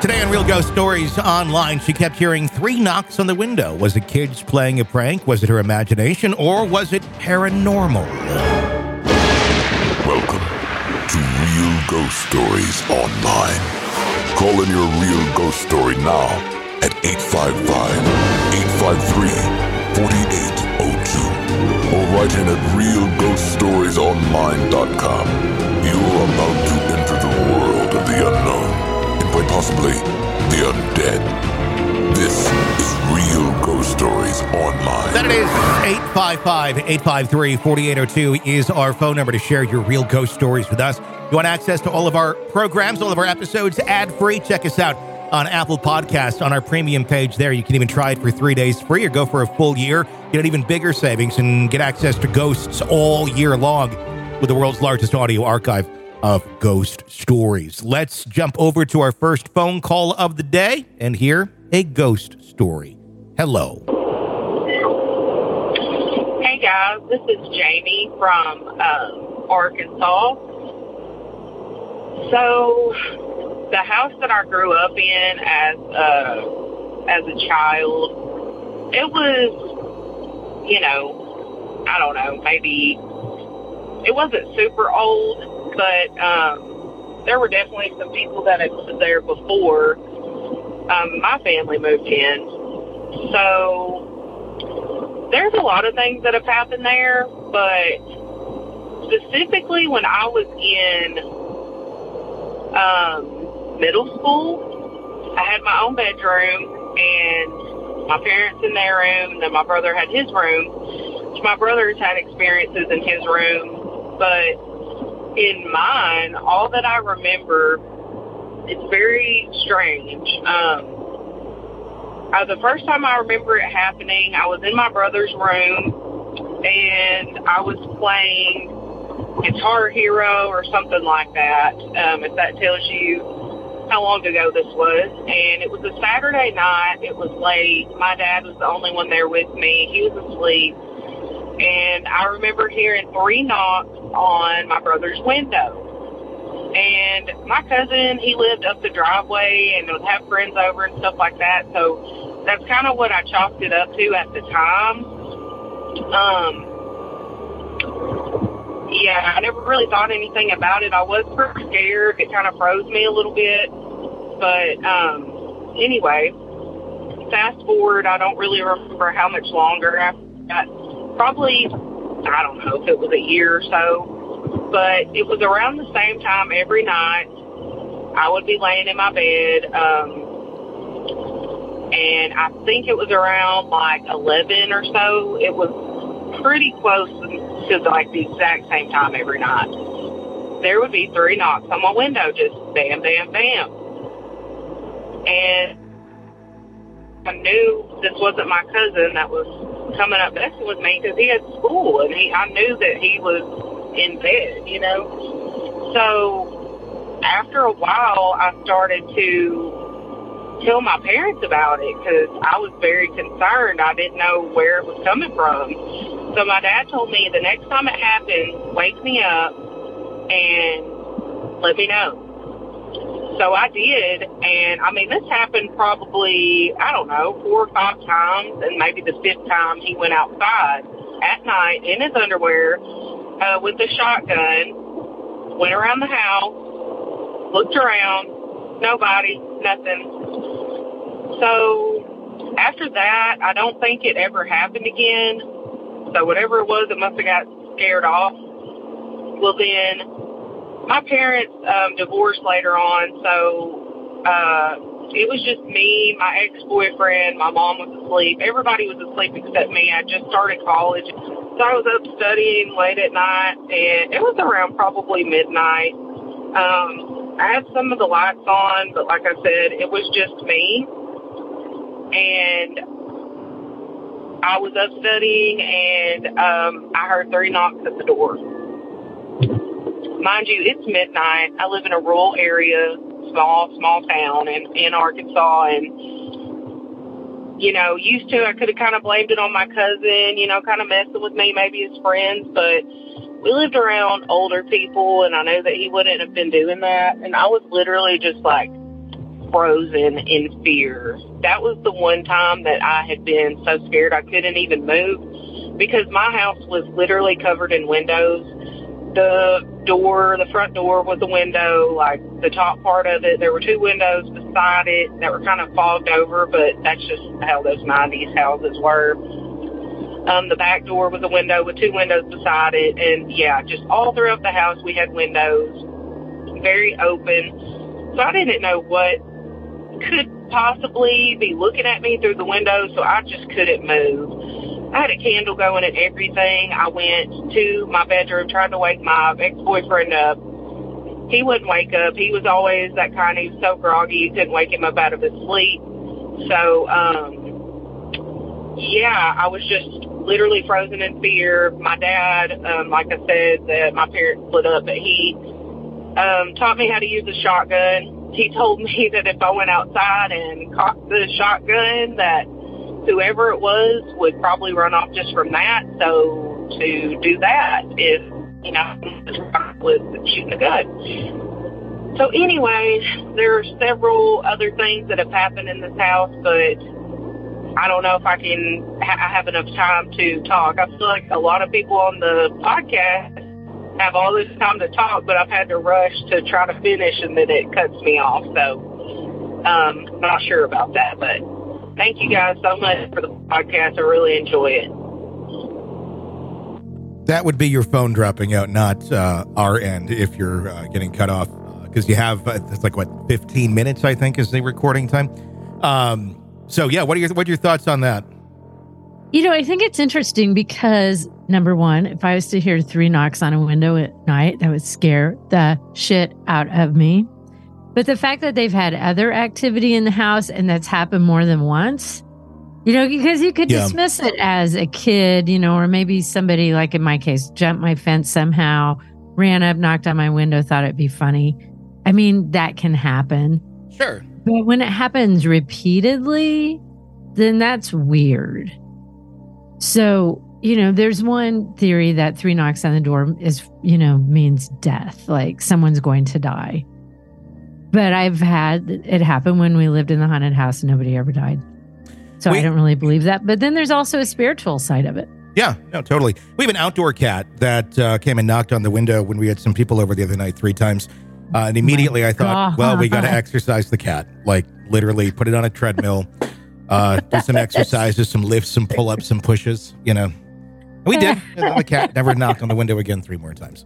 Today on Real Ghost Stories Online, she kept hearing three knocks on the window. Was it kids playing a prank? Was it her imagination? Or was it paranormal? Welcome to Real Ghost Stories Online. Call in your real ghost story now at 855 853 4802 or write in at realghoststoriesonline.com. You're about to enter the world of the unknown possibly the undead. This is Real Ghost Stories Online. That is 855 853 4802 is our phone number to share your real ghost stories with us. You want access to all of our programs, all of our episodes ad free? Check us out on Apple Podcasts on our premium page there. You can even try it for three days free or go for a full year. Get an even bigger savings and get access to ghosts all year long with the world's largest audio archive of ghost stories. Let's jump over to our first phone call of the day and hear a ghost story. Hello. Hey guys, this is Jamie from um, Arkansas. So, the house that I grew up in as a as a child, it was, you know, I don't know, maybe it wasn't super old, but um, there were definitely some people that had lived there before um, my family moved in. So there's a lot of things that have happened there, but specifically when I was in um, middle school, I had my own bedroom and my parents in their room, and then my brother had his room. My brother's had experiences in his room, but in mine, all that I remember, it's very strange. Um, uh, the first time I remember it happening, I was in my brother's room and I was playing Guitar Hero or something like that, um, if that tells you how long ago this was. And it was a Saturday night. It was late. My dad was the only one there with me. He was asleep. And I remember hearing three knocks on my brother's window. And my cousin, he lived up the driveway and would have friends over and stuff like that. So that's kind of what I chalked it up to at the time. Um, yeah, I never really thought anything about it. I was pretty scared. It kind of froze me a little bit. But um, anyway, fast forward, I don't really remember how much longer after that. Probably, I don't know if it was a year or so, but it was around the same time every night. I would be laying in my bed, um, and I think it was around like 11 or so. It was pretty close to like the exact same time every night. There would be three knocks on my window, just bam, bam, bam. And I knew this wasn't my cousin that was coming up messing with me because he had school and he, I knew that he was in bed, you know. So after a while, I started to tell my parents about it because I was very concerned. I didn't know where it was coming from. So my dad told me the next time it happens, wake me up and let me know. So I did, and I mean, this happened probably, I don't know, four or five times, and maybe the fifth time he went outside at night in his underwear uh, with a shotgun, went around the house, looked around, nobody, nothing. So after that, I don't think it ever happened again. So whatever it was, it must have got scared off. Well, then my parents um, divorced later on, so uh, it was just me, my ex-boyfriend, my mom was asleep. Everybody was asleep except me. I just started college, so I was up studying late at night, and it was around probably midnight. Um, I had some of the lights on, but like I said, it was just me, and I was up studying, and um, I heard three knocks at the door. Mind you, it's midnight. I live in a rural area, small, small town in, in Arkansas, and you know, used to I could have kind of blamed it on my cousin, you know, kind of messing with me, maybe his friends, but we lived around older people, and I know that he wouldn't have been doing that, and I was literally just like frozen in fear. That was the one time that I had been so scared I couldn't even move because my house was literally covered in windows. The door, the front door was a window, like the top part of it. There were two windows beside it that were kind of fogged over, but that's just how those 90s houses were. Um, the back door was a window with two windows beside it. And yeah, just all throughout the house we had windows, very open. So I didn't know what could possibly be looking at me through the window, so I just couldn't move. I had a candle going and everything. I went to my bedroom, tried to wake my ex-boyfriend up. He wouldn't wake up. He was always that kind. He was so groggy, you couldn't wake him up out of his sleep. So, um, yeah, I was just literally frozen in fear. My dad, um, like I said, that my parents split up, but he um, taught me how to use a shotgun he told me that if I went outside and cocked the shotgun, that whoever it was would probably run off just from that. So to do that, if you know, was shooting a gun. So anyway, there are several other things that have happened in this house, but I don't know if I can. I have enough time to talk. I feel like a lot of people on the podcast have all this time to talk, but I've had to rush to try to finish, and then it cuts me off. So, um, not sure about that, but thank you guys so much for the podcast. I really enjoy it. That would be your phone dropping out, not uh, our end if you're uh, getting cut off. Because you have, uh, it's like, what, 15 minutes, I think, is the recording time. Um, so, yeah, what are, your, what are your thoughts on that? You know, I think it's interesting because number one, if I was to hear three knocks on a window at night, that would scare the shit out of me. But the fact that they've had other activity in the house and that's happened more than once, you know, because you could Yeah. dismiss it as a kid, you know, or maybe somebody, like in my case, jumped my fence somehow, ran up, knocked on my window, thought it'd be funny. I mean, that can happen. Sure. But when it happens repeatedly, then that's weird. So, you know, there's one theory that three knocks on the door is, you know, means death, like someone's going to die. But I've had it happen when we lived in the haunted house and nobody ever died. So I don't really believe that. But then there's also a spiritual side of it. Yeah, no, totally. We have an outdoor cat that uh, came and knocked on the window when we had some people over the other night three times. Uh, and immediately I thought, well, we got to exercise the cat. Like literally put it on a treadmill, uh, do some exercises, some lifts, some pull ups, some pushes, you know. And we did. And the cat never knocked on the window again three more times.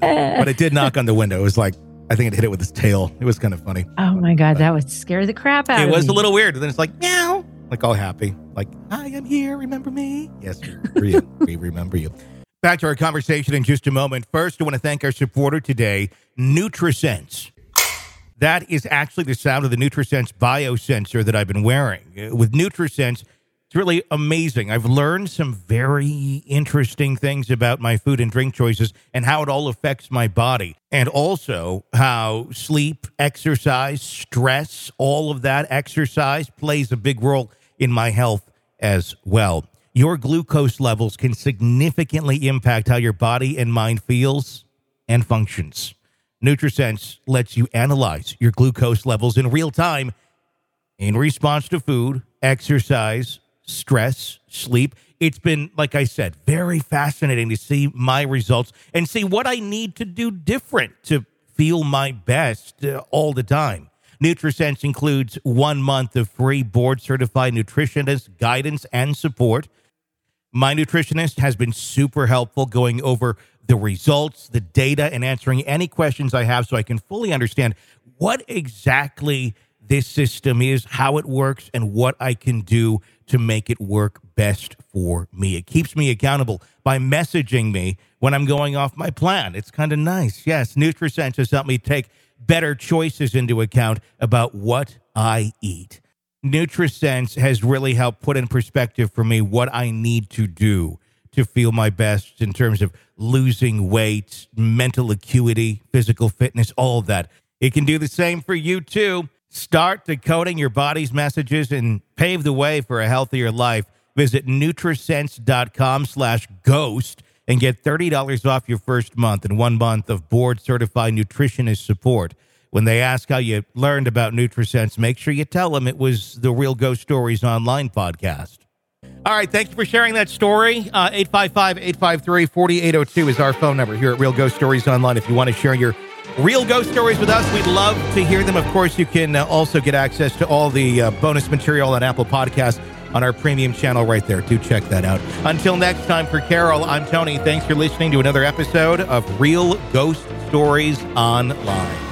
But it did knock on the window. It was like, I think it hit it with its tail. It was kind of funny. Oh my God, that would scare the crap out of me. It was me. a little weird. And then it's like, meow, like all happy. Like, I am here. Remember me? Yes, we remember you. we remember you. Back to our conversation in just a moment. First, I want to thank our supporter today, NutriSense. That is actually the sound of the NutriSense biosensor that I've been wearing. Uh, With NutriSense, it's really amazing. I've learned some very interesting things about my food and drink choices and how it all affects my body. And also how sleep, exercise, stress, all of that exercise plays a big role in my health as well. Your glucose levels can significantly impact how your body and mind feels and functions. NutriSense lets you analyze your glucose levels in real time in response to food, exercise, stress, sleep. It's been, like I said, very fascinating to see my results and see what I need to do different to feel my best uh, all the time. NutriSense includes one month of free board certified nutritionist guidance and support. My nutritionist has been super helpful going over the results, the data, and answering any questions I have so I can fully understand what exactly this system is, how it works, and what I can do to make it work best for me. It keeps me accountable by messaging me when I'm going off my plan. It's kind of nice. Yes, NutriSense has helped me take better choices into account about what I eat. NutriSense has really helped put in perspective for me what I need to do to feel my best in terms of losing weight, mental acuity, physical fitness, all of that. It can do the same for you too. Start decoding your body's messages and pave the way for a healthier life. Visit Nutrisense.com slash ghost and get $30 off your first month and one month of board certified nutritionist support. When they ask how you learned about NutriSense, make sure you tell them it was the Real Ghost Stories Online podcast. All right, thank you for sharing that story. Uh, 855 853 4802 is our phone number here at Real Ghost Stories Online. If you want to share your real ghost stories with us, we'd love to hear them. Of course, you can uh, also get access to all the uh, bonus material on Apple Podcasts on our premium channel right there. Do check that out. Until next time, for Carol, I'm Tony. Thanks for listening to another episode of Real Ghost Stories Online.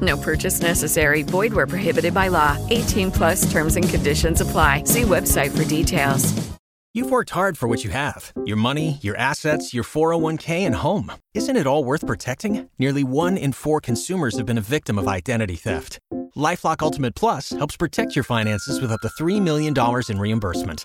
No purchase necessary. Void where prohibited by law. 18 plus terms and conditions apply. See website for details. You've worked hard for what you have your money, your assets, your 401k, and home. Isn't it all worth protecting? Nearly one in four consumers have been a victim of identity theft. Lifelock Ultimate Plus helps protect your finances with up to $3 million in reimbursement.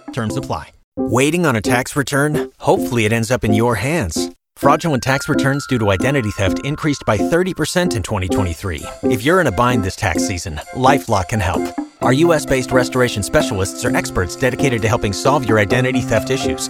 Terms apply. Waiting on a tax return? Hopefully, it ends up in your hands. Fraudulent tax returns due to identity theft increased by 30% in 2023. If you're in a bind this tax season, LifeLock can help. Our US based restoration specialists are experts dedicated to helping solve your identity theft issues.